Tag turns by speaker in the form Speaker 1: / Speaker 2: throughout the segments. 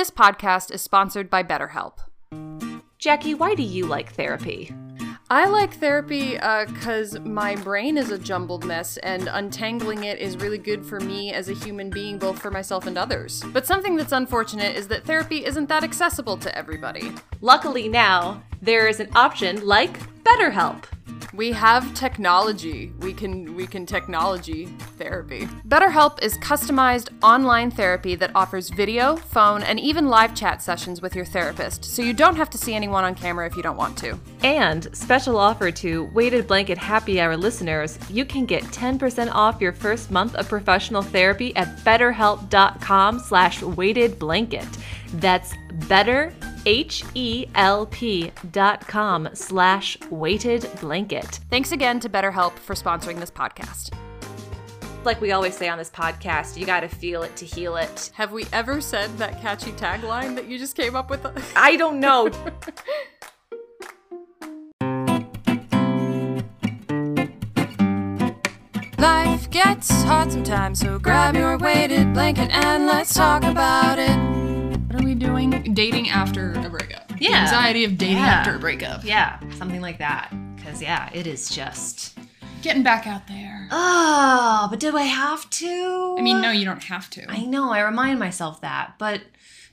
Speaker 1: This podcast is sponsored by BetterHelp.
Speaker 2: Jackie, why do you like therapy?
Speaker 1: I like therapy uh, because my brain is a jumbled mess, and untangling it is really good for me as a human being, both for myself and others. But something that's unfortunate is that therapy isn't that accessible to everybody.
Speaker 2: Luckily, now there is an option like BetterHelp.
Speaker 1: We have technology. We can we can technology therapy. BetterHelp is customized online therapy that offers video, phone, and even live chat sessions with your therapist, so you don't have to see anyone on camera if you don't want to.
Speaker 2: And special offer to Weighted Blanket Happy Hour listeners, you can get 10% off your first month of professional therapy at betterhelp.com slash weighted blanket. That's better H-E-L-P dot com slash weighted blanket.
Speaker 1: Thanks again to BetterHelp for sponsoring this podcast.
Speaker 2: Like we always say on this podcast, you gotta feel it to heal it.
Speaker 1: Have we ever said that catchy tagline that you just came up with?
Speaker 2: I don't know.
Speaker 1: Life gets hard sometimes, so grab your weighted blanket and let's talk about it. What are we doing? Dating after a breakup. The
Speaker 2: Yeah.
Speaker 1: anxiety of dating
Speaker 2: Yeah.
Speaker 1: after a breakup.
Speaker 2: yeah, something like that. Cause yeah, it is just
Speaker 1: Getting back out there.
Speaker 2: Oh, but do I have to?
Speaker 1: I mean, no, you don't have to.
Speaker 2: I know, I remind myself that, but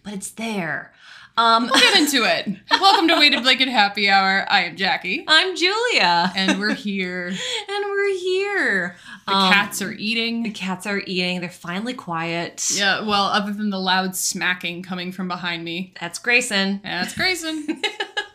Speaker 2: but it's there. Um
Speaker 1: We'll get into it. Welcome to Weighted Blanket Happy Hour. I am Jackie.
Speaker 2: I'm Julia.
Speaker 1: And we're here.
Speaker 2: and we're here.
Speaker 1: The
Speaker 2: Um,
Speaker 1: cats are eating.
Speaker 2: The cats are eating. They're finally quiet.
Speaker 1: Yeah, well, other than the loud smacking coming from behind me.
Speaker 2: That's Grayson.
Speaker 1: That's Grayson.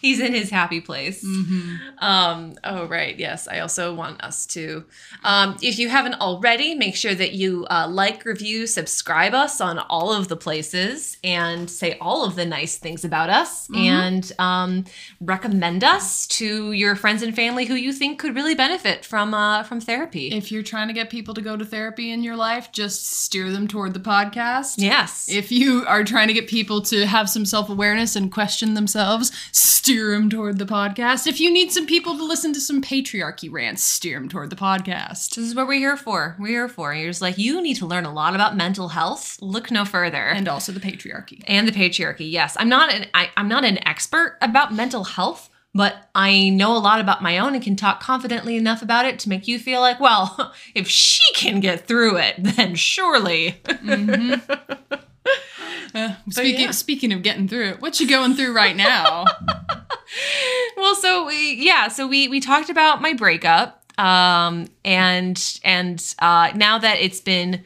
Speaker 2: He's in his happy place.
Speaker 1: hmm
Speaker 2: Um, oh, right. Yes. I also want us to. Um, if you haven't already, make sure that you uh, like, review, subscribe us on all of the places and say all of the nice things about us
Speaker 1: Mhm.
Speaker 2: and um, recommend us to your friends and family who you think could really benefit from uh, from therapy.
Speaker 1: If you're trying to get people to go to therapy in your life, just steer them toward the podcast.
Speaker 2: yes.
Speaker 1: If you are trying to get people to have some self awareness and question themselves, steer them toward the podcast. If you need some people to listen to some patriarchy rants, steer them toward the podcast.
Speaker 2: this is what we're here for. We're here for. You're just like, you need to learn a lot about mental health. Look no further.
Speaker 1: And also the patriarchy.
Speaker 2: and the patriarchy yes i'm not an I, i'm not an expert about mental health but i know a lot about my own and can talk confidently enough about it to make you feel like well if she can get through it then surely
Speaker 1: Mhm. Uh, speaking,
Speaker 2: yeah.
Speaker 1: speaking of getting through it, what you going through right now?
Speaker 2: well so we yeah so we we talked about my breakup um and and uh now that it's been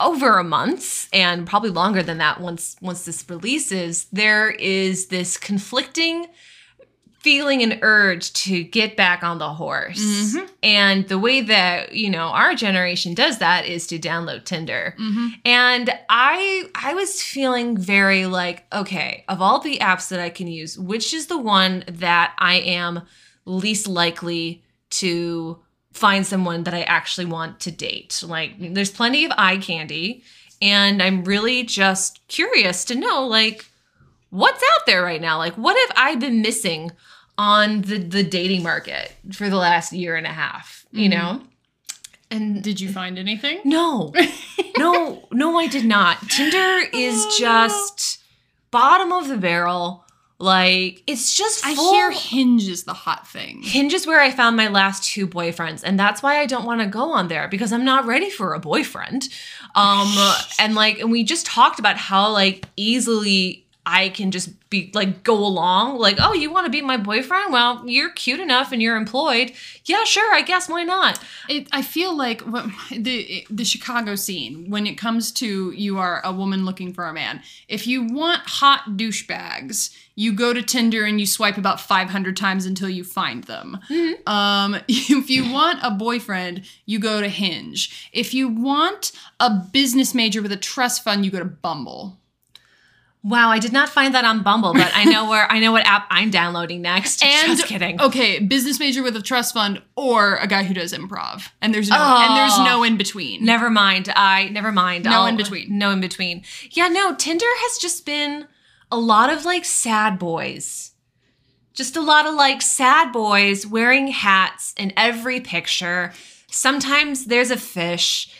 Speaker 2: over a month and probably longer than that once once this releases there is this conflicting feeling an urge to get back on the horse
Speaker 1: Mhm.
Speaker 2: and the way that you know our generation does that is to download tinder
Speaker 1: hmm
Speaker 2: and I I was feeling very like, okay, of all the apps that I can use, which is the one that I am least likely to find someone that I actually want to date? Like there's plenty of eye candy and I'm really just curious to know like what's out there right now? Like what have I been missing on the the dating market for the last year and a half, you
Speaker 1: Mhm.
Speaker 2: know? And
Speaker 1: Did you find anything?
Speaker 2: no, no, no, I did not. Tinder is just bottom of the barrel. Like it's just
Speaker 1: I hear Hinge is the hot thing.
Speaker 2: Hinge is where I found my last two boyfriends, and that's why I don't want to go on there because I'm not ready for a boyfriend. Um, and like, and we just talked about how like easily I can just be like go along. Like, oh, you want to be my boyfriend? Well, you're cute enough and you're employed. Yeah, sure. I guess why not?
Speaker 1: It, I feel like what, the the Chicago scene when it comes to you are a woman looking for a man. If you want hot douchebags, you go to Tinder and you swipe about 500 times until you find them. Um, if you want a boyfriend, you go to Hinge. If you want a business major with a trust fund, you go to Bumble.
Speaker 2: Wow, I did not find that on Bumble, but I know where I know what app I'm downloading next.
Speaker 1: And
Speaker 2: Just kidding.
Speaker 1: Okay, business major with a trust fund or a guy who does improv. And there's no and there's
Speaker 2: Oh.
Speaker 1: no in between.
Speaker 2: Never mind. I never mind.
Speaker 1: No
Speaker 2: I'll-
Speaker 1: in between.
Speaker 2: No in between. Yeah, no, Tinder has just been a lot of like sad boys. Just a lot of like sad boys wearing hats in every picture. Sometimes there's a fish.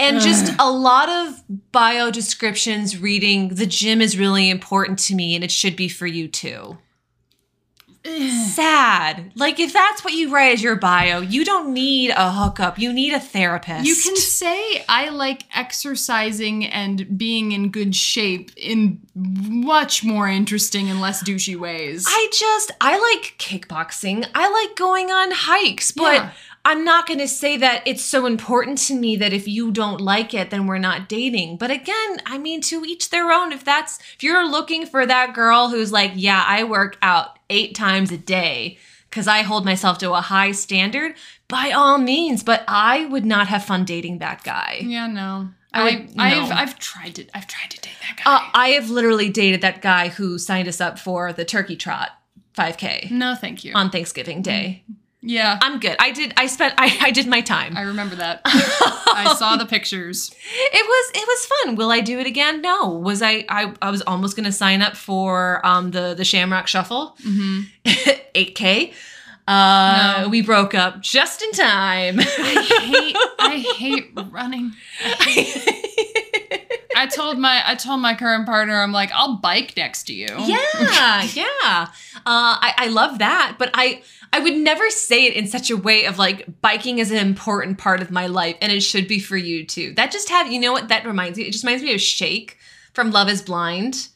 Speaker 2: And just a lot of bio descriptions reading the gym is really important to me and it should be for you too. Sad. Like if that's what you write as your bio, you don't need a hookup. You need a therapist.
Speaker 1: You can say I like exercising and being in good shape in much more interesting and less douchey ways.
Speaker 2: I just I like kickboxing. I like going on hikes, but
Speaker 1: Yeah.
Speaker 2: I'm not going to say that it's so important to me that if you don't like it then we're not dating. But again, I mean to each their own. If that's if you're looking for that girl who's like, "Yeah, I work out 8 times a day cuz I hold myself to a high standard," by all means, but I would not have fun dating that guy.
Speaker 1: yeah, no.
Speaker 2: I
Speaker 1: I,
Speaker 2: would-
Speaker 1: I've. I've tried to I've tried to date that guy.
Speaker 2: Uh, I have literally dated that guy who signed us up for the turkey trot 5k
Speaker 1: no, thank you.
Speaker 2: on Thanksgiving Day.
Speaker 1: Yeah,
Speaker 2: I'm good. I did. I spent. I, I did my time.
Speaker 1: I remember that. I saw the pictures.
Speaker 2: It was. It was fun. Will I do it again? No. Was I? I, I was almost going to sign up for um the the Shamrock Shuffle,
Speaker 1: hmm
Speaker 2: 8K. Uh,
Speaker 1: No.
Speaker 2: we broke up just in time.
Speaker 1: I hate I hate running. I told my I told my current partner I'm like I'll bike next to you.
Speaker 2: yeah, yeah. Uh, I, I love that, but I I would never say it in such a way of like biking is an important part of my life, and it should be for you too. That just have you know what that reminds me? It just reminds me of Shake from Love Is Blind.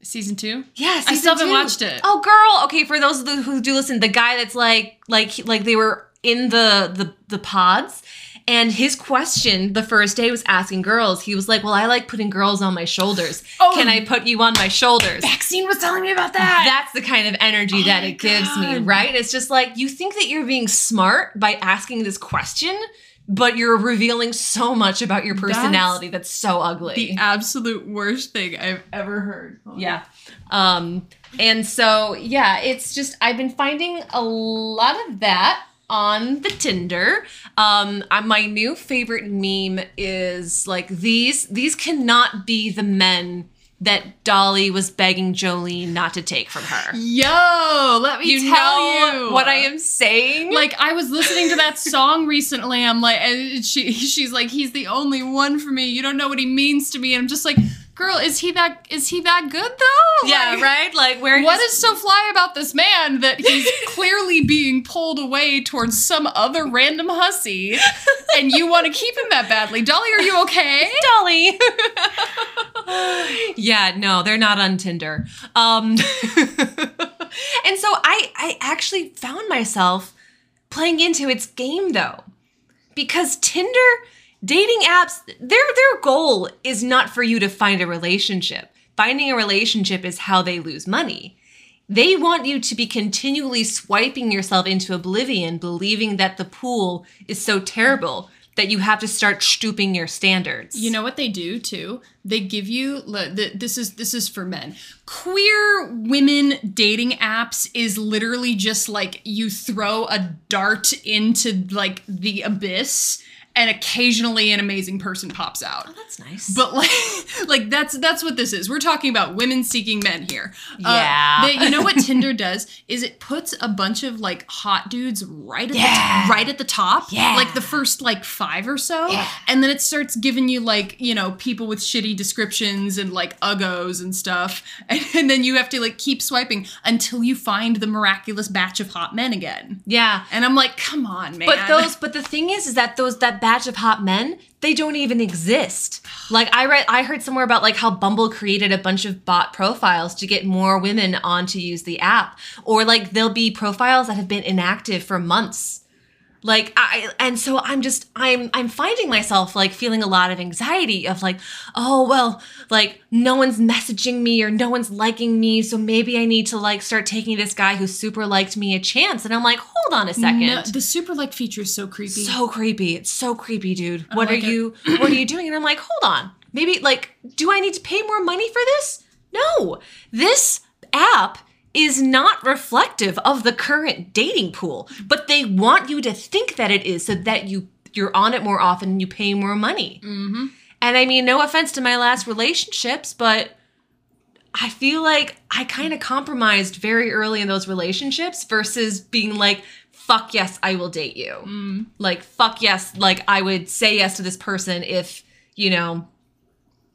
Speaker 1: Season two.
Speaker 2: Yes,
Speaker 1: I still haven't watched it.
Speaker 2: Oh, girl. Okay, for those who do listen, the guy that's like, like, like they were in the the the pods, and his question the first day was asking girls. He was like, "Well, I like putting girls on my shoulders.
Speaker 1: Oh.
Speaker 2: Can I put you on my shoulders?"
Speaker 1: Vaccine was telling me about that.
Speaker 2: That's the kind of energy
Speaker 1: Oh
Speaker 2: that it gives me, right? It's just like you think that you're being smart by asking this question, but you're revealing so much about your personality that's, so ugly.
Speaker 1: the absolute worst thing I've ever heard.
Speaker 2: Yeah. Um, and so, yeah, it's just, I've been finding a lot of that on the Tinder. Um, my new favorite meme is like these, these cannot be the men that Dolly was begging Jolene not to take from her.
Speaker 1: Yo, let me
Speaker 2: You
Speaker 1: tell
Speaker 2: know
Speaker 1: you
Speaker 2: what I am saying?
Speaker 1: Like I was listening to that song recently. I'm like, and she she's like, he's the only one for me. You don't know what he means to me. And I'm just like, girl, is he that is he that good though?
Speaker 2: yeah,
Speaker 1: Like,
Speaker 2: right? Like, where
Speaker 1: What is so fly about this man that he's clearly being pulled away towards some other random hussy, and you want to keep him that badly? Dolly, are you okay?
Speaker 2: Dolly. yeah, no, they're not on Tinder. Um, and so I, I actually found myself playing into its game though, because Tinder, dating apps, their their goal is not for you to find a relationship. Finding a relationship is how they lose money. They want you to be continually swiping yourself into oblivion, believing that the pool is so terrible that you have to start stooping your standards.
Speaker 1: You know what they do too? They give you this is this is for men. Queer women dating apps is literally just like you throw a dart into like the abyss and occasionally an amazing person pops out.
Speaker 2: Oh, that's nice.
Speaker 1: But like, like that's that's what this is. We're talking about women seeking men here. Uh,
Speaker 2: Yeah.
Speaker 1: they- you know what Tinder does is it puts a bunch of like hot dudes right at
Speaker 2: Yeah.
Speaker 1: the right at the top.
Speaker 2: Yeah.
Speaker 1: Like the first like five or so,
Speaker 2: Yeah.
Speaker 1: and then it starts giving you like you know people with shitty descriptions and like uggos and stuff, and, and then you have to like keep swiping until you find the miraculous batch of hot men again.
Speaker 2: yeah.
Speaker 1: And I'm like, come on, man.
Speaker 2: But those but the thing is is that those that batch of hot men, they don't even exist. Like I read I heard somewhere about like how Bumble created a bunch of bot profiles to get more women on to use the app. Or like there'll be profiles that have been inactive for months. Like I and so I'm just I'm I'm finding myself like feeling a lot of anxiety of like, oh well, like no one's messaging me or no one's liking me, so maybe I need to like start taking this guy who super liked me a chance. And I'm like, hold on a second.
Speaker 1: No, the super like feature is so creepy.
Speaker 2: So creepy. It's so creepy, dude. What
Speaker 1: like
Speaker 2: are
Speaker 1: it.
Speaker 2: you what are you doing? And I'm like, hold on. Maybe like, do I need to pay more money for this? No. This app is not reflective of the current dating pool, but they want you to think that it is so that you you're on it more often and you pay more money.
Speaker 1: mm-hmm.
Speaker 2: And I mean, no offense to my last relationships, but I feel like I kind of compromised very early in those relationships versus being like fuck yes, I will date you.
Speaker 1: Mm.
Speaker 2: Like fuck yes, like I would say yes to this person if, you know,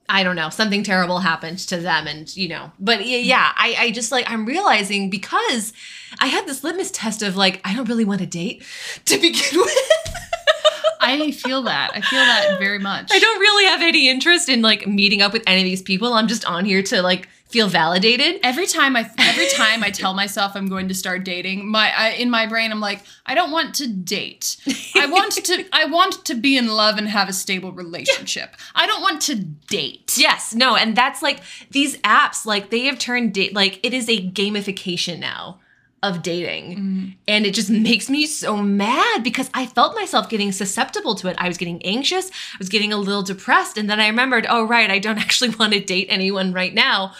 Speaker 2: I don't know, something terrible happened to them and, you know. But yeah, I I just like I'm realizing because I had this litmus test of like I don't really want to date to begin with.
Speaker 1: I feel that. I feel that very much.
Speaker 2: I don't really have any interest in like meeting up with any of these people. I'm just on here to like feel validated.
Speaker 1: Every time I every time I tell myself I'm going to start dating, my I, in my brain I'm like, I don't want to date. I want to I want to be in love and have a stable relationship. I don't want to date.
Speaker 2: Yes, no, and that's like these apps, like they have turned date like it is a gamification now of dating. Mm-hmm. And it just makes me so mad because I felt myself getting susceptible to it. I was getting anxious, I was getting a little depressed, and then I remembered, oh right, I don't actually want to date anyone right now.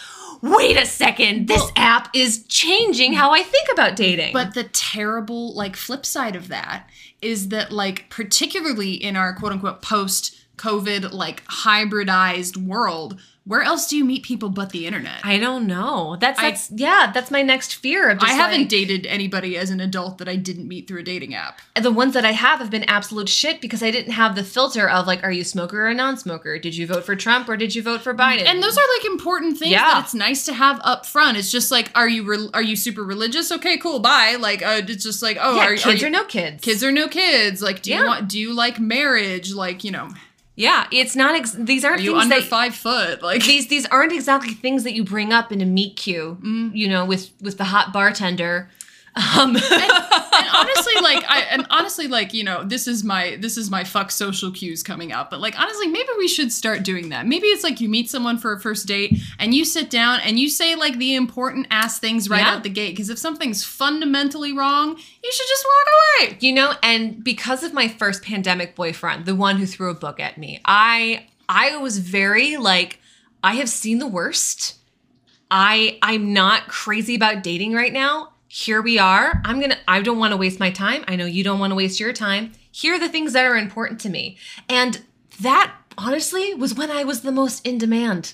Speaker 2: Wait a second, this
Speaker 1: Well-
Speaker 2: app is changing how I think about dating.
Speaker 1: But the terrible like flip side of that is that like particularly in our quote unquote post COVID like hybridized world, where else do you meet people but the internet?
Speaker 2: I don't know. That's
Speaker 1: I-
Speaker 2: that's yeah, that's my next fear of just
Speaker 1: I haven't dated anybody as an adult that I didn't meet through a dating app.
Speaker 2: the ones that I have have been absolute shit because I didn't have the filter of like, are you smoker or a non-smoker? Did you vote for Trump or did you vote for Biden?
Speaker 1: And those are like important things
Speaker 2: Yeah.
Speaker 1: that it's nice to have up front. It's just like, are you re- are you super religious? Okay, cool, bye. Like, uh, it's just like, oh,
Speaker 2: yeah,
Speaker 1: are,
Speaker 2: kids
Speaker 1: are
Speaker 2: or no kids?
Speaker 1: kids or no kids? Like, do you want do you like marriage? Like, you know,
Speaker 2: Yeah, it's not. Ex- these
Speaker 1: are
Speaker 2: aren't
Speaker 1: you
Speaker 2: things
Speaker 1: under
Speaker 2: that
Speaker 1: five foot? Like,
Speaker 2: these these aren't exactly things that you bring up in a meet cute.
Speaker 1: Mm.
Speaker 2: You know, with with the hot bartender. Um,
Speaker 1: and honestly like i and honestly like you know this is my this is my fuck social cues coming up but like honestly maybe we should start doing that maybe it's like you meet someone for a first date and you sit down and you say like the important ass things right
Speaker 2: Yeah.
Speaker 1: out the gate because if something's fundamentally wrong you should just walk away
Speaker 2: you know, and because of my first pandemic boyfriend, the one who threw a book at me, I I was very like, I have seen the worst. I I'm not crazy about dating right now. Here we are. I'm gonna. I don't want to waste my time. I know you don't want to waste your time. Here are the things that are important to me, and that honestly was when I was the most in demand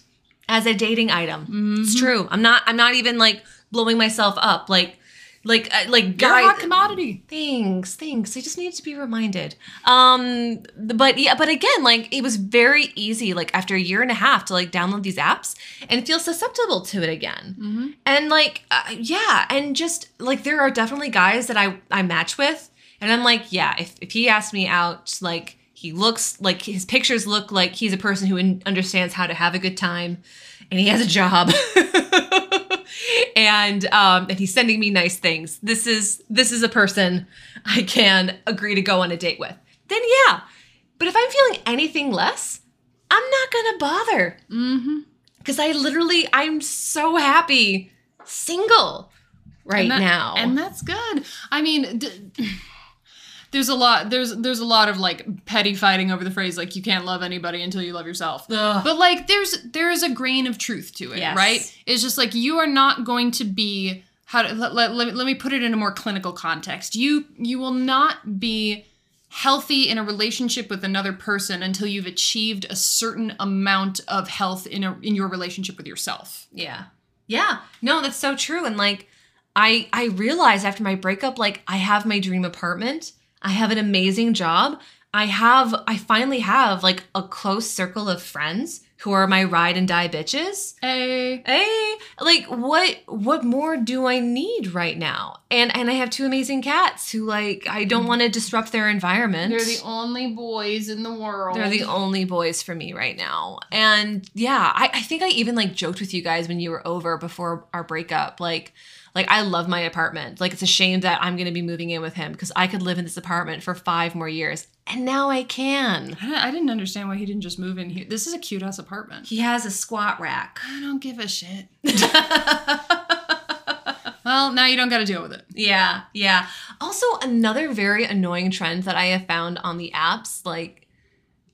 Speaker 2: as a dating item. It's mm-hmm. true. I'm not. I'm not even like blowing myself up. Like, like, uh, like
Speaker 1: a hot commodity
Speaker 2: Thanks, thanks. I just needed to be reminded. Um, but yeah, but again, like it was very easy, like after a year and a half, to like download these apps and feel susceptible to it again. And like, uh, yeah, and just like there are definitely guys that I I match with, and I'm like, yeah, if if he asked me out, like he looks like his pictures look like he's a person who un- understands how to have a good time, and he has a job. and um and he's sending me nice things. This is this is a person i can agree to go on a date with. Then yeah. But if i'm feeling anything less i'm not gonna bother.
Speaker 1: Mm-hmm.
Speaker 2: because i literally i'm so happy single right
Speaker 1: and that-
Speaker 2: now.
Speaker 1: and that's good. I mean d- there's a lot there's there's a lot of like petty fighting over the phrase like you can't love anybody until you love yourself
Speaker 2: Ugh.
Speaker 1: but like there's there's a grain of truth to it
Speaker 2: Yes.
Speaker 1: right it's just like you are not going to be how to let, let, let me put it in a more clinical context you you will not be healthy in a relationship with another person until you've achieved a certain amount of health in a in your relationship with yourself
Speaker 2: Yeah. Yeah. No, that's so true. And like I I realized after my breakup, like I have my dream apartment. I have an amazing job. I have I finally have like a close circle of friends who are my ride and die bitches.
Speaker 1: hey
Speaker 2: Hey, like what what more do I need right now? And and I have two amazing cats who like I don't want to disrupt their environment.
Speaker 1: they're the only boys in the world
Speaker 2: They're the only boys for me right now. And yeah, I, I think I even like joked with you guys when you were over before our breakup. Like, like I love my apartment. Like it's a shame that I'm gonna be moving in with him because I could live in this apartment for five more years. And now I can.
Speaker 1: I didn't understand why he didn't just move in here. This is a cute ass apartment.
Speaker 2: He has a squat rack.
Speaker 1: I don't give a shit. Well, now you don't got to deal with it.
Speaker 2: Yeah, yeah. Also, another very annoying trend that I have found on the apps, like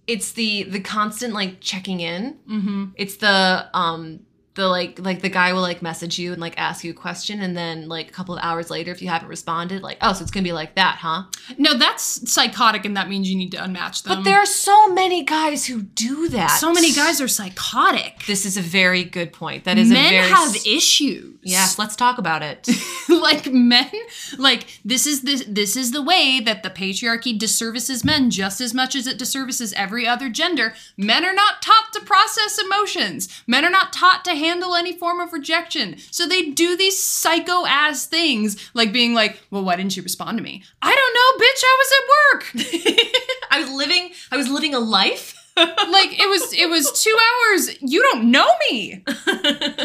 Speaker 2: it's the the constant like checking in.
Speaker 1: Mm-hmm.
Speaker 2: It's the um the like like the guy will like message you and like ask you a question and then like a couple of hours later if you haven't responded like oh so it's gonna be like that huh
Speaker 1: No, that's psychotic, and that means you need to unmatch them.
Speaker 2: but there are so many guys who do that
Speaker 1: so many guys are psychotic.
Speaker 2: this is a very good point that is
Speaker 1: Men
Speaker 2: a very
Speaker 1: have
Speaker 2: s-
Speaker 1: issues.
Speaker 2: yes let's talk about it
Speaker 1: like men like this is this this is the way that the patriarchy disservices men just as much as it disservices every other gender men are not taught to process emotions men are not taught to handle any form of rejection. So they do these psycho ass things like being like well why didn't you respond to me? I don't know bitch i was at work.
Speaker 2: I was living i was living a life.
Speaker 1: Like it was it was two hours. You don't know me.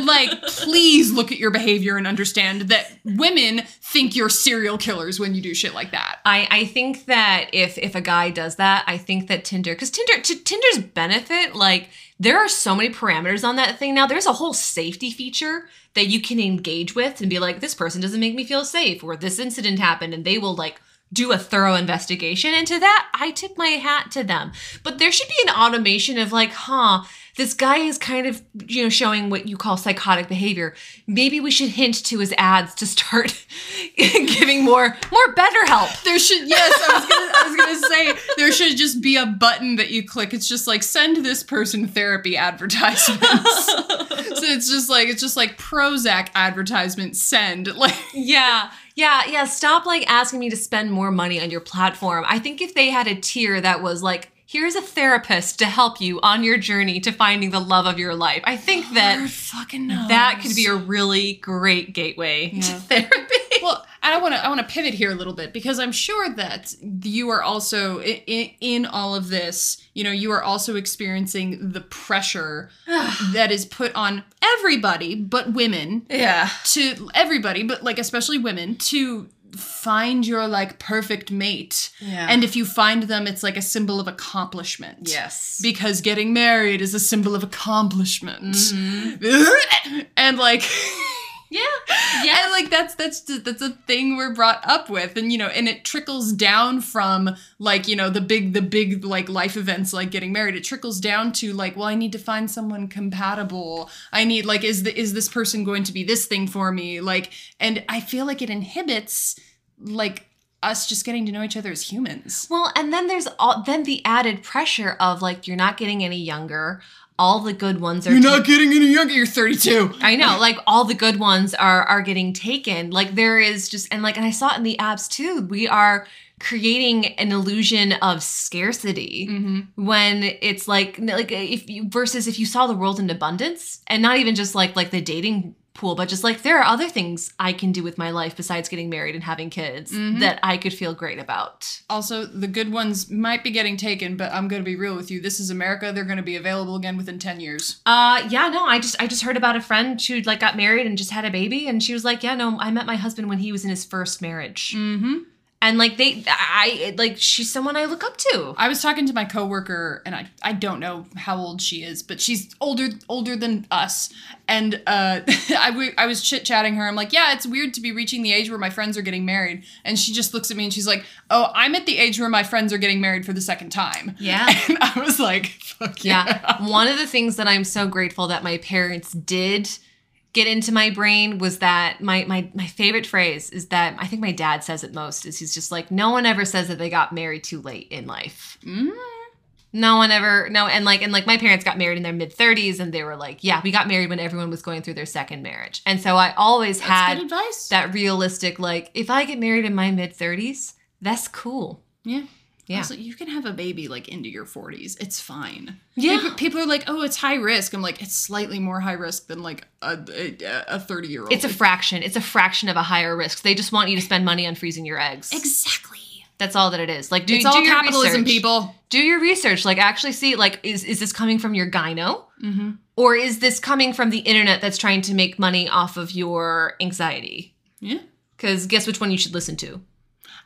Speaker 1: Like please look at your behavior and understand that women think you're serial killers when you do shit like that.
Speaker 2: I, I think that if if a guy does that, I think that Tinder because Tinder to Tinder's benefit, like there are so many parameters on that thing now. There's a whole safety feature that you can engage with and be like, this person doesn't make me feel safe, or this incident happened, and they will like do a thorough investigation And to that. I tip my hat to them. But there should be an automation of like, huh, this guy is kind of, you know, showing what you call psychotic behavior. Maybe we should hint to his ads to start giving more more better help.
Speaker 1: There should yes, I was gonna I was gonna say there should just be a button that you click. It's just like send this person therapy advertisements. so it's just like it's just like Prozac advertisement send. Like
Speaker 2: Yeah. Yeah, yeah. Stop like asking me to spend more money on your platform. I think if they had a tier that was like, here's a therapist to help you on your journey to finding the love of your life. I think
Speaker 1: Lord
Speaker 2: that that could be a really great gateway to therapy.
Speaker 1: well, I want to I want to pivot here a little bit because I'm sure that you are also in, in all of this. You know, you are also experiencing the pressure that is put on everybody, but women,
Speaker 2: yeah.
Speaker 1: to everybody, but like especially women, to find your like perfect mate.
Speaker 2: Yeah.
Speaker 1: And if you find them, it's like a symbol of accomplishment.
Speaker 2: yes.
Speaker 1: Because getting married is a symbol of accomplishment.
Speaker 2: Mm-hmm.
Speaker 1: and like
Speaker 2: yeah. Yeah.
Speaker 1: and like that's that's that's a thing we're brought up with and you know and it trickles down from like you know the big the big like life events like getting married it trickles down to like well i need to find someone compatible i need like is the is this person going to be this thing for me like and i feel like it inhibits like us just getting to know each other as humans
Speaker 2: Well, and then there's all then the added pressure of like you're not getting any younger. All the good ones are
Speaker 1: you're
Speaker 2: ta-
Speaker 1: not getting any younger you're 32
Speaker 2: I know, like all the good ones are are getting taken. Like there is just and like and I saw it in the apps too. We are creating an illusion of scarcity
Speaker 1: mm-hmm.
Speaker 2: when it's like like if you versus if you saw the world in abundance and not even just like like the dating pool but just like there are other things I can do with my life besides getting married and having kids
Speaker 1: Mhm.
Speaker 2: that I could feel great about.
Speaker 1: Also, the good ones might be getting taken, but I'm going to be real with you. This is America. They're going to be available again within 10 years.
Speaker 2: Uh yeah, no, I just I just heard about a friend who like got married and just had a baby and she was like, "Yeah, no, I met my husband when he was in his first marriage."
Speaker 1: Mm-hmm.
Speaker 2: And like they I like she's someone I look up to.
Speaker 1: I was talking to my coworker, and I, I don't know how old she is, but she's older older than us. And uh, I, w- I was chit chatting her. I'm like, yeah, it's weird to be reaching the age where my friends are getting married. And she just looks at me and she's like, oh, I'm at the age where my friends are getting married for the second time.
Speaker 2: Yeah.
Speaker 1: And I was like, fuck yeah.
Speaker 2: Yeah. One of the things that I'm so grateful that my parents did get into my brain was that my my my favorite phrase is that I think my dad says it most is he's just like no one ever says that they got married too late in life.
Speaker 1: Mm.
Speaker 2: No one ever no and like and like my parents got married in their mid 30s and they were like yeah, we got married when everyone was going through their second marriage. And so I always
Speaker 1: That's
Speaker 2: had
Speaker 1: advice.
Speaker 2: that realistic like if I get married in my mid 30s, that's cool.
Speaker 1: yeah.
Speaker 2: Yeah.
Speaker 1: Also, you can have a baby like into your 40s. It's fine.
Speaker 2: Yeah.
Speaker 1: People, people are like, oh, it's high risk. I'm like, it's slightly more high risk than like a a 30 year old.
Speaker 2: It's a fraction. It's a fraction of a higher risk. They just want you to spend money on freezing your eggs.
Speaker 1: exactly.
Speaker 2: That's all that it is. Like do,
Speaker 1: it's
Speaker 2: do
Speaker 1: all
Speaker 2: your
Speaker 1: capitalism,
Speaker 2: research.
Speaker 1: people.
Speaker 2: Do your research. Like actually see like is is this coming from your gyno
Speaker 1: Mm-hmm.
Speaker 2: or is this coming from the internet that's trying to make money off of your anxiety?
Speaker 1: Yeah.
Speaker 2: Cuz guess which one you should listen to?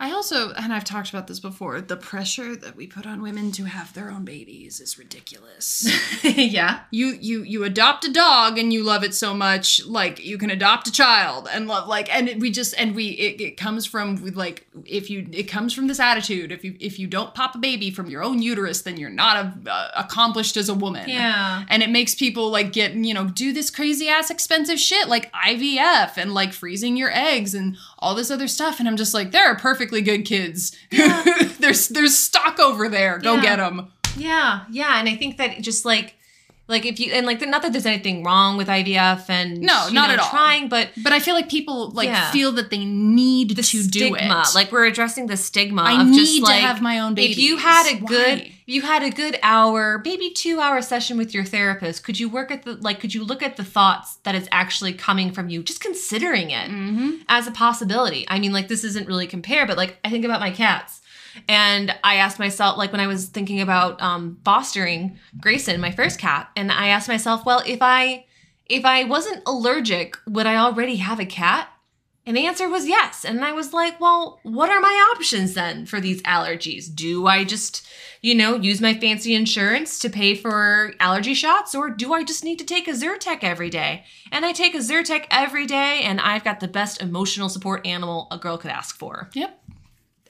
Speaker 1: I also, and I've talked about this before, the pressure that we put on women to have their own babies is ridiculous.
Speaker 2: yeah.
Speaker 1: you you you adopt a dog and you love it so much, like you can adopt a child and love like, and it, we just and we it, it comes from like if you it comes from this attitude if you if you don't pop a baby from your own uterus, then you're not a, uh, accomplished as a woman.
Speaker 2: Yeah.
Speaker 1: And it makes people like get, you know, do this crazy ass expensive shit like IVF and like freezing your eggs and all this other stuff. And I'm just like, there are perfectly good kids. there's there's stock over there. Go
Speaker 2: Yeah.
Speaker 1: get them.
Speaker 2: Yeah, yeah, and I think that just like, like if you and like not that there's anything wrong with IVF and
Speaker 1: No, not
Speaker 2: know,
Speaker 1: at all.
Speaker 2: Trying, but
Speaker 1: But I feel like people like
Speaker 2: Yeah.
Speaker 1: feel that they need
Speaker 2: the
Speaker 1: to
Speaker 2: stigma,
Speaker 1: do it.
Speaker 2: like we're addressing the stigma
Speaker 1: I
Speaker 2: of
Speaker 1: need
Speaker 2: just like
Speaker 1: to have my own baby.
Speaker 2: if you had a good if you had a good hour maybe two hour session with your therapist. Could you work at the like could you look at the thoughts that is actually coming from you? Just considering it
Speaker 1: hmm
Speaker 2: as a possibility. I mean like this isn't really compare but like i think about my cats. And i asked myself like when i was thinking about um fostering grayson my first cat and i asked myself well if i if i wasn't allergic would i already have a cat and the answer was yes. And I was like, well, what are my options then for these allergies? Do I just, you know, use my fancy insurance to pay for allergy shots or do I just need to take a Zyrtec every day? And I take a Zyrtec every day and I've got the best emotional support animal a girl could ask for.
Speaker 1: Yep.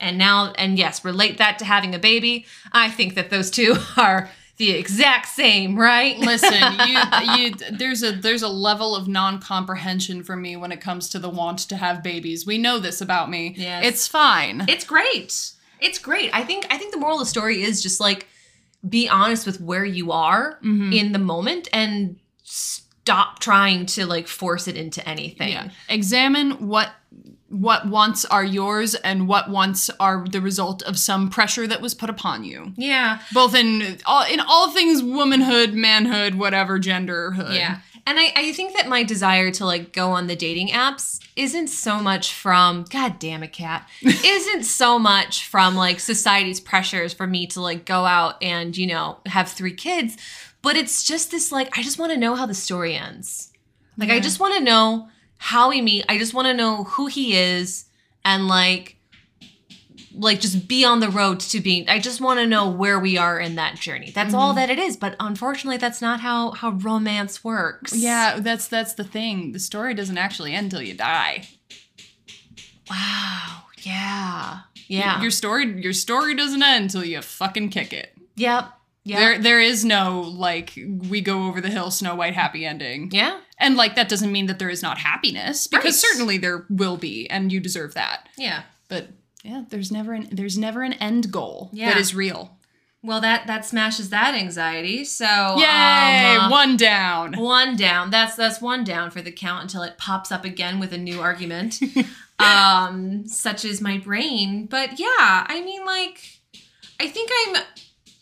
Speaker 2: And now, and yes, relate that to having a baby. I think that those two are the exact same, right?
Speaker 1: Listen, you you there's a there's a level of non-comprehension for me when it comes to the want to have babies. We know this about me.
Speaker 2: Yes.
Speaker 1: It's fine.
Speaker 2: It's great. It's great. I think I think the moral of the story is just like be honest with where you are
Speaker 1: Mhm.
Speaker 2: in the moment and stop trying to like force it into anything.
Speaker 1: Yeah. Examine what what wants are yours and what wants are the result of some pressure that was put upon you.
Speaker 2: Yeah.
Speaker 1: Both in all in all things womanhood, manhood, whatever genderhood.
Speaker 2: Yeah. And I, I think that my desire to like go on the dating apps isn't so much from God damn it, cat. isn't so much from like society's pressures for me to like go out and, you know, have three kids. But it's just this like, I just want to know how the story ends. Like I just want to know how we meet. I just want to know who he is and like like just be on the road to being I just want to know where we are in that journey. That's all
Speaker 1: Mhm.
Speaker 2: that it is, but unfortunately that's not how how romance works.
Speaker 1: Yeah, that's that's the thing. The story doesn't actually end till you die.
Speaker 2: Wow. Yeah. Yeah.
Speaker 1: Your story your story doesn't end until you fucking kick it.
Speaker 2: yep. Yeah.
Speaker 1: There there is no like we go over the hill Snow White happy ending.
Speaker 2: yeah.
Speaker 1: And like that doesn't mean that there is not happiness because
Speaker 2: Right.
Speaker 1: certainly there will be and you deserve that.
Speaker 2: Yeah.
Speaker 1: But yeah, there's never an there's never an end goal
Speaker 2: Yeah.
Speaker 1: that is real.
Speaker 2: Well, that that smashes that anxiety. So
Speaker 1: Yay,
Speaker 2: um, uh,
Speaker 1: one down.
Speaker 2: one down. That's that's one down for the count until it pops up again with a new argument. um, such as my brain. But yeah, I mean, like, I think I'm.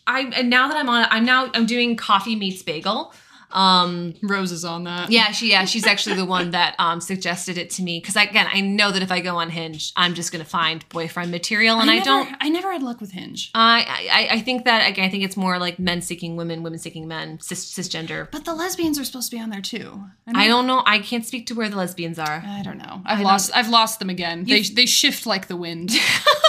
Speaker 2: I and now that I'm on, I'm now I'm doing coffee meets bagel. Um,
Speaker 1: Rose is on that.
Speaker 2: yeah, she yeah she's actually the one that um suggested it to me because again I know that if I go on Hinge, I'm just gonna find boyfriend material, and I,
Speaker 1: never,
Speaker 2: don't.
Speaker 1: I never had luck with Hinge.
Speaker 2: I, I I think that again I think it's more like men seeking women, women seeking men, cis, cisgender.
Speaker 1: But the lesbians are supposed to be on there too.
Speaker 2: I don't know. I can't speak to where the lesbians are.
Speaker 1: I don't know. I've
Speaker 2: I
Speaker 1: lost. I've lost them again. They
Speaker 2: You've-
Speaker 1: they shift like the wind.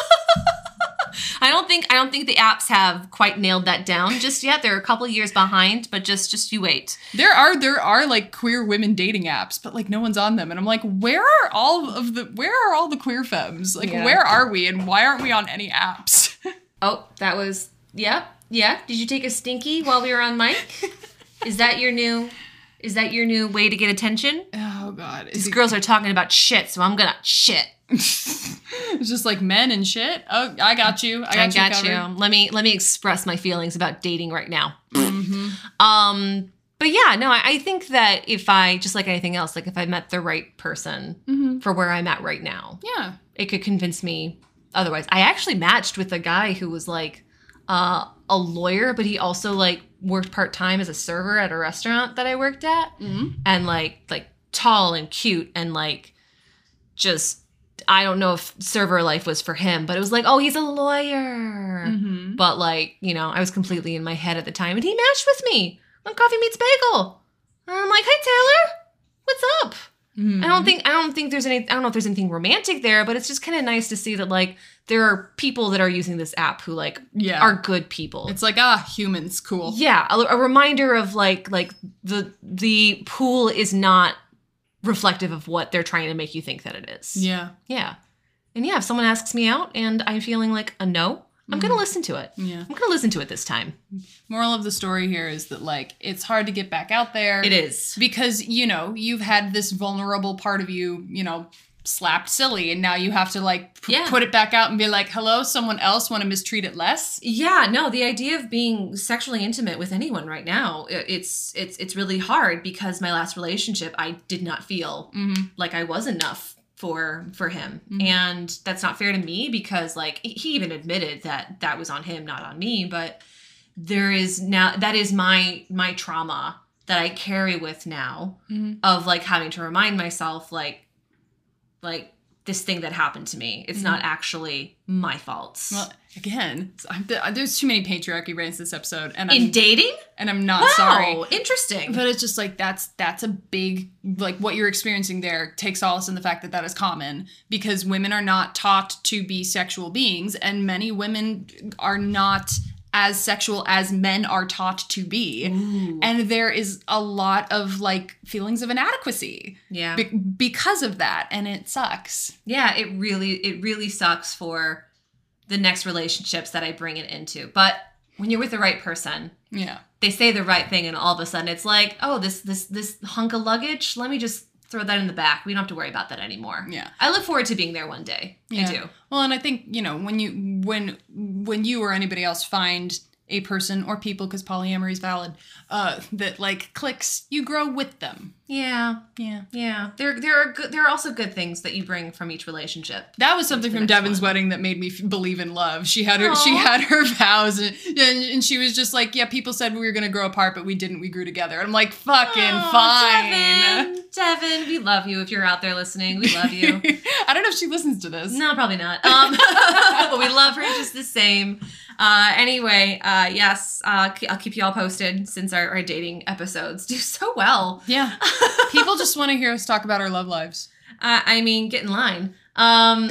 Speaker 2: I don't think I don't think the apps have quite nailed that down just yet. They're a couple years behind, but just just you wait.
Speaker 1: there are there are like queer women dating apps, but like no one's on them. And I'm like, where are all of the where are all the queer femmes? Like
Speaker 2: Yeah.
Speaker 1: where are we and why aren't we on any apps?
Speaker 2: Oh, that was yeah yeah. Did you take a stinky while we were on mic? is that your new? Is that your new way to get attention?
Speaker 1: oh god. Is
Speaker 2: These
Speaker 1: it,
Speaker 2: girls are talking about shit, so I'm gonna shit.
Speaker 1: it's just like men and shit. Oh, I got you. I got,
Speaker 2: I got
Speaker 1: you.
Speaker 2: you. Let me let me express my feelings about dating right now.
Speaker 1: Mhm.
Speaker 2: Um, but yeah, no, I, I think that if I just like anything else, like if I met the right person
Speaker 1: Mhm.
Speaker 2: for where I'm at right now,
Speaker 1: Yeah.
Speaker 2: it could convince me otherwise. I actually matched with a guy who was like uh, a lawyer, but he also like worked part time as a server at a restaurant that I worked at,
Speaker 1: Mhm.
Speaker 2: and like like tall and cute and like just I don't know if server life was for him, but it was like, oh, he's a lawyer.
Speaker 1: Mhm.
Speaker 2: But like, you know, I was completely in my head at the time, and he matched with me on Coffee Meets Bagel. And I'm like, "Hi, Taylor, what's up?" I don't think I don't think there's any I don't know if there's anything romantic there, but it's just kind of nice to see that like there are people that are using this app who like
Speaker 1: Yeah.
Speaker 2: are good people.
Speaker 1: It's like ah, humans, cool.
Speaker 2: yeah, a, a reminder of like like the the pool is not reflective of what they're trying to make you think that it is.
Speaker 1: Yeah.
Speaker 2: Yeah. And yeah, if someone asks me out and I'm feeling like a no, I'm going to listen to it.
Speaker 1: Yeah.
Speaker 2: I'm going to listen to it this time.
Speaker 1: Moral of the story here is that like it's hard to get back out there.
Speaker 2: It is.
Speaker 1: because you know you've had this vulnerable part of you, you know, slapped silly, and now you have to like p-
Speaker 2: Yeah.
Speaker 1: put it back out and be like, "Hello, someone else want to mistreat it less."
Speaker 2: Yeah, no, the idea of being sexually intimate with anyone right now, it's it's it's really hard because my last relationship I did not feel
Speaker 1: Mm-hmm.
Speaker 2: like I was enough for for him.
Speaker 1: Mhm.
Speaker 2: And that's not fair to me because like he even admitted that that was on him, not on me, but there is now that is my my trauma that I carry with now
Speaker 1: Mhm.
Speaker 2: of like having to remind myself like like this thing that happened to me. It's not mm-hmm. actually my fault.
Speaker 1: Well, again, so I'm, th- there's too many patriarchy rants this episode, and I'm
Speaker 2: in dating?
Speaker 1: and I'm not
Speaker 2: wow
Speaker 1: sorry.
Speaker 2: interesting.
Speaker 1: But it's just like that's that's a big like what you're experiencing there takes solace in the fact that that is common because women are not taught to be sexual beings and many women are not as sexual as men are taught to be.
Speaker 2: Ooh.
Speaker 1: And there is a lot of like feelings of inadequacy
Speaker 2: yeah
Speaker 1: be- because of that and it sucks.
Speaker 2: yeah it really it really sucks for the next relationships that i bring it into but when you're with the right person
Speaker 1: Yeah.
Speaker 2: they say the right thing and all of a sudden it's like oh this this this hunk of luggage let me just throw that in the back. We don't have to worry about that anymore.
Speaker 1: Yeah.
Speaker 2: i look forward to being there one day. I do.
Speaker 1: Well, and I think, you know, when you when when you or anybody else find a person or people because polyamory is valid uh that like clicks, you grow with them.
Speaker 2: yeah
Speaker 1: Yeah.
Speaker 2: yeah there there are good there are also good things that you bring from each relationship
Speaker 1: That was something from Devin's
Speaker 2: one.
Speaker 1: wedding that made me f- believe in love. She had her she had her vows and, and and she was just like, yeah, people said we were gonna grow apart, but we didn't. We grew together. I'm like, fucking
Speaker 2: Aw,
Speaker 1: fine.
Speaker 2: Devin, Devin, we love you if you're out there listening. We love you.
Speaker 1: I don't know if she listens to this.
Speaker 2: no, probably not. Um, but we love her just the same. Uh, anyway, uh, yes, uh, I'll keep you all posted since our, our dating episodes do so well.
Speaker 1: Yeah. People just want to hear us talk about our love lives.
Speaker 2: Uh, I mean, get in line. Um,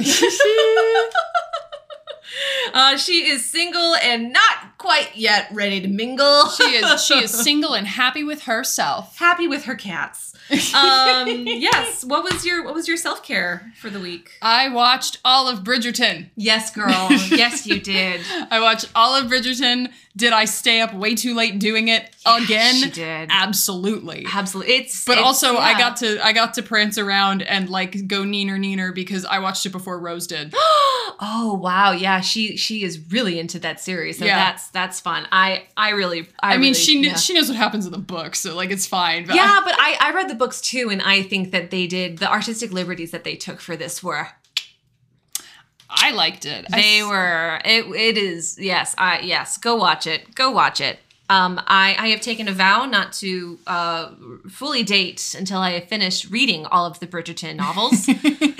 Speaker 2: uh, she is single and not quite yet ready to mingle.
Speaker 1: She is she is single and happy with herself.
Speaker 2: happy with her cats. Um, yes. What was your What was your self care for the week?
Speaker 1: I watched all of Bridgerton.
Speaker 2: Yes, girl. yes, you did.
Speaker 1: I watched all of Bridgerton. Did I stay up way too late doing it again?
Speaker 2: She did.
Speaker 1: Absolutely.
Speaker 2: Absolutely. It's.
Speaker 1: But
Speaker 2: it's-
Speaker 1: also, I got to I got to prance around and like go neener neener because I watched it before Rose did.
Speaker 2: oh wow, yeah. She she is really into that series, so
Speaker 1: Yeah.
Speaker 2: that's that's fun. I I really. I,
Speaker 1: I, mean,
Speaker 2: really-
Speaker 1: she kn-
Speaker 2: yeah.
Speaker 1: she knows what happens in the book, so like it's fine. But
Speaker 2: yeah, but I I read the books too, and I think that they did the artistic liberties that they took for this were
Speaker 1: I liked it.
Speaker 2: They
Speaker 1: s-
Speaker 2: were. It, it is. Yes. I yes. Go watch it. Go watch it. Um, I, I have taken a vow not to uh, fully date until I have finished reading all of the Bridgerton novels.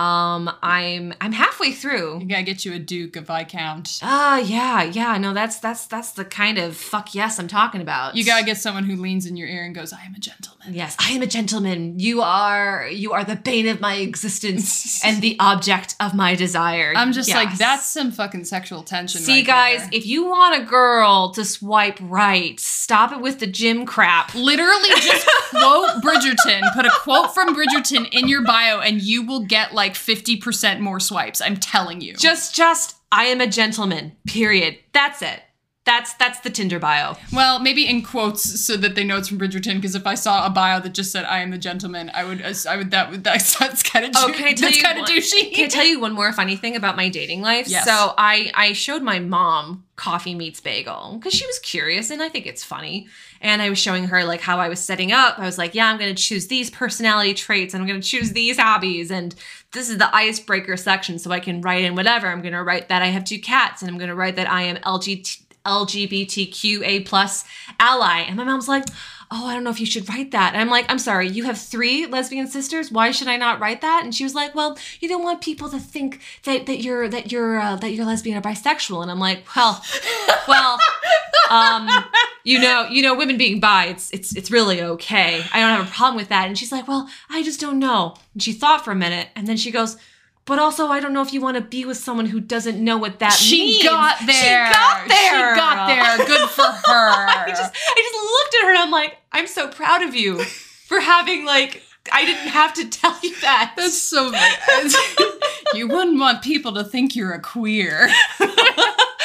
Speaker 2: um, I'm I'm halfway through.
Speaker 1: You gotta get you a Duke, a Viscount.
Speaker 2: Ah, yeah, yeah. No, that's that's that's the kind of fuck yes I'm talking about.
Speaker 1: You gotta get someone who leans in your ear and goes, "I am a gentleman."
Speaker 2: Yes, I am a gentleman. You are you are the bane of my existence and the object of my desire.
Speaker 1: I'm just like, that's some fucking sexual tension.
Speaker 2: See,
Speaker 1: right
Speaker 2: guys,
Speaker 1: there.
Speaker 2: if you want a girl to swipe right, stop it with the gym crap.
Speaker 1: literally just quote Bridgerton, put a quote from Bridgerton in your bio, and you will get like 50% more swipes. I'm telling you.
Speaker 2: Just, just, I am a gentleman. Period. That's it. That's that's the Tinder bio.
Speaker 1: well, maybe in quotes so that they know it's from Bridgerton. Because if I saw a bio that just said "I am the gentleman," I would, I would that would that's, that's kind of
Speaker 2: Oh, can I tell
Speaker 1: that's
Speaker 2: you
Speaker 1: kind of
Speaker 2: one-
Speaker 1: douchey.
Speaker 2: Can I tell you one more funny thing about my dating life?
Speaker 1: Yes.
Speaker 2: So I I showed my mom coffee meets bagel because she was curious and I think it's funny. And I was showing her like how I was setting up. I was like, yeah, I'm gonna choose these personality traits and I'm gonna choose these hobbies and this is the icebreaker section so I can write in whatever. I'm gonna write that I have two cats and I'm gonna write that I am LGBT LGBTQA plus ally. And my mom's like, oh, I don't know if you should write that. And I'm like, I'm sorry, you have three lesbian sisters. Why should I not write that? And she was like, well, you don't want people to think that that you're that you're uh, that you're lesbian or bisexual. And I'm like, well, well, um, you know, you know, women being bi, it's it's it's really okay. I don't have a problem with that. And she's like, well, I just don't know. And she thought for a minute, and then she goes, but also, I don't know if you want to be with someone who doesn't know what that means.
Speaker 1: She
Speaker 2: means.
Speaker 1: got there.
Speaker 2: She got there.
Speaker 1: She got there. Good for her.
Speaker 2: I just, I just looked at her and I'm like, I'm so proud of you for having like, I didn't have to tell you that.
Speaker 1: That's so bad. you wouldn't want people to think you're a queer.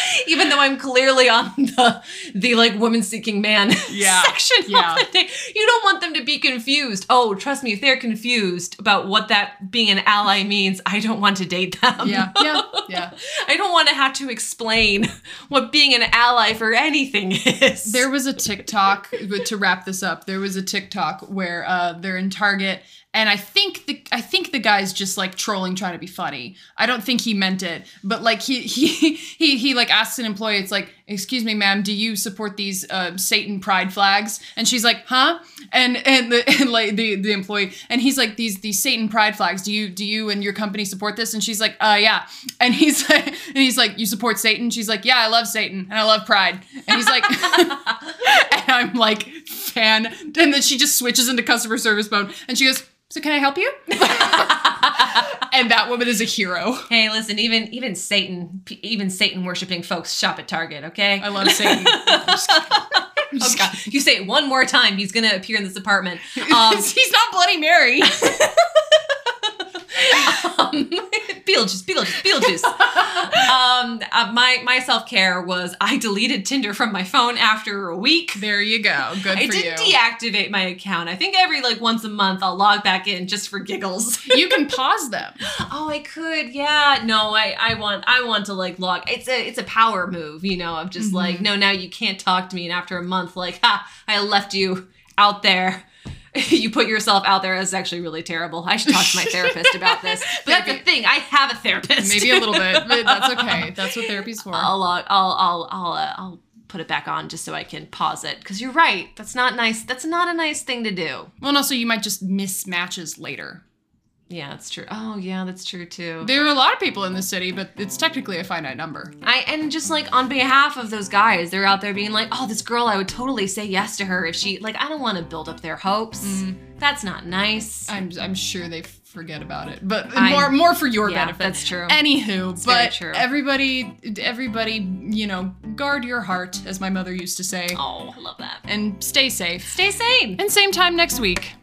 Speaker 2: Even though I'm clearly on the the like woman seeking man
Speaker 1: Yeah.
Speaker 2: section
Speaker 1: Yeah.
Speaker 2: of the thing, you don't want them to be confused. Oh, trust me, if they're confused about what that being an ally means, I don't want to date them.
Speaker 1: Yeah, yeah, yeah.
Speaker 2: I don't want to have to explain what being an ally for anything is.
Speaker 1: There was a TikTok to wrap this up. There was a TikTok where uh, they're in Target, and I think the I think the guy's just like trolling, trying to be funny. I don't think he meant it, but like he he he he like asks an employee, it's like, "Excuse me, ma'am, do you support these uh, Satan pride flags?" And she's like, "Huh?" And and the and like the the employee, and he's like, "These these Satan pride flags. Do you do you and your company support this?" And she's like, "Uh, yeah." And he's like, and he's like, "You support Satan?" She's like, "Yeah, I love Satan and I love pride." And he's like. and I'm like, fan. And then she just switches into customer service mode and she goes, So can I help you? And that woman is a hero.
Speaker 2: Hey, listen, even even Satan, even Satan worshiping folks shop at Target. Okay.
Speaker 1: I love Satan. I'm just kidding.
Speaker 2: Oh God! You say it one more time, he's gonna appear in this apartment. Um,
Speaker 1: He's not Bloody Mary.
Speaker 2: um, Beetlejuice, Beetlejuice, Beetlejuice. um, uh, my my self care was I deleted Tinder from my phone after a week.
Speaker 1: There you go. Good
Speaker 2: I
Speaker 1: for
Speaker 2: did
Speaker 1: you.
Speaker 2: deactivate my account. I think every like once a month I'll log back in just for giggles.
Speaker 1: you can pause them.
Speaker 2: oh, I could. Yeah. No, I I want I want to like log. It's a it's a power move, you know, of just like no, now you can't talk to me and after a month like, ha, I left you out there. you put yourself out there as actually really terrible. I should talk to my therapist about this. But that's the thing. I have a therapist.
Speaker 1: Maybe a little bit, but that's okay. That's what therapy's for.
Speaker 2: I'll I'll I'll I'll uh, I'll put it back on just so I can pause it because you're right. That's not nice. That's not a nice thing to do.
Speaker 1: Well, and also you might just miss matches later.
Speaker 2: Yeah, that's true. Oh yeah, that's true too.
Speaker 1: There are a lot of people in the city, but it's technically a finite number.
Speaker 2: I and just like on behalf of those guys, they're out there being like, "Oh, this girl, I would totally say yes to her if she like." I don't want to build up their hopes. Mm-hmm. That's not nice.
Speaker 1: I'm, I'm sure they forget about it, but
Speaker 2: I-
Speaker 1: more more for your
Speaker 2: yeah,
Speaker 1: benefit.
Speaker 2: that's true.
Speaker 1: Anywho,
Speaker 2: very
Speaker 1: but
Speaker 2: true.
Speaker 1: everybody, everybody, you know, guard your heart, as my mother used to say,
Speaker 2: oh, I love that.
Speaker 1: and stay safe.
Speaker 2: Stay sane.
Speaker 1: And same time next week.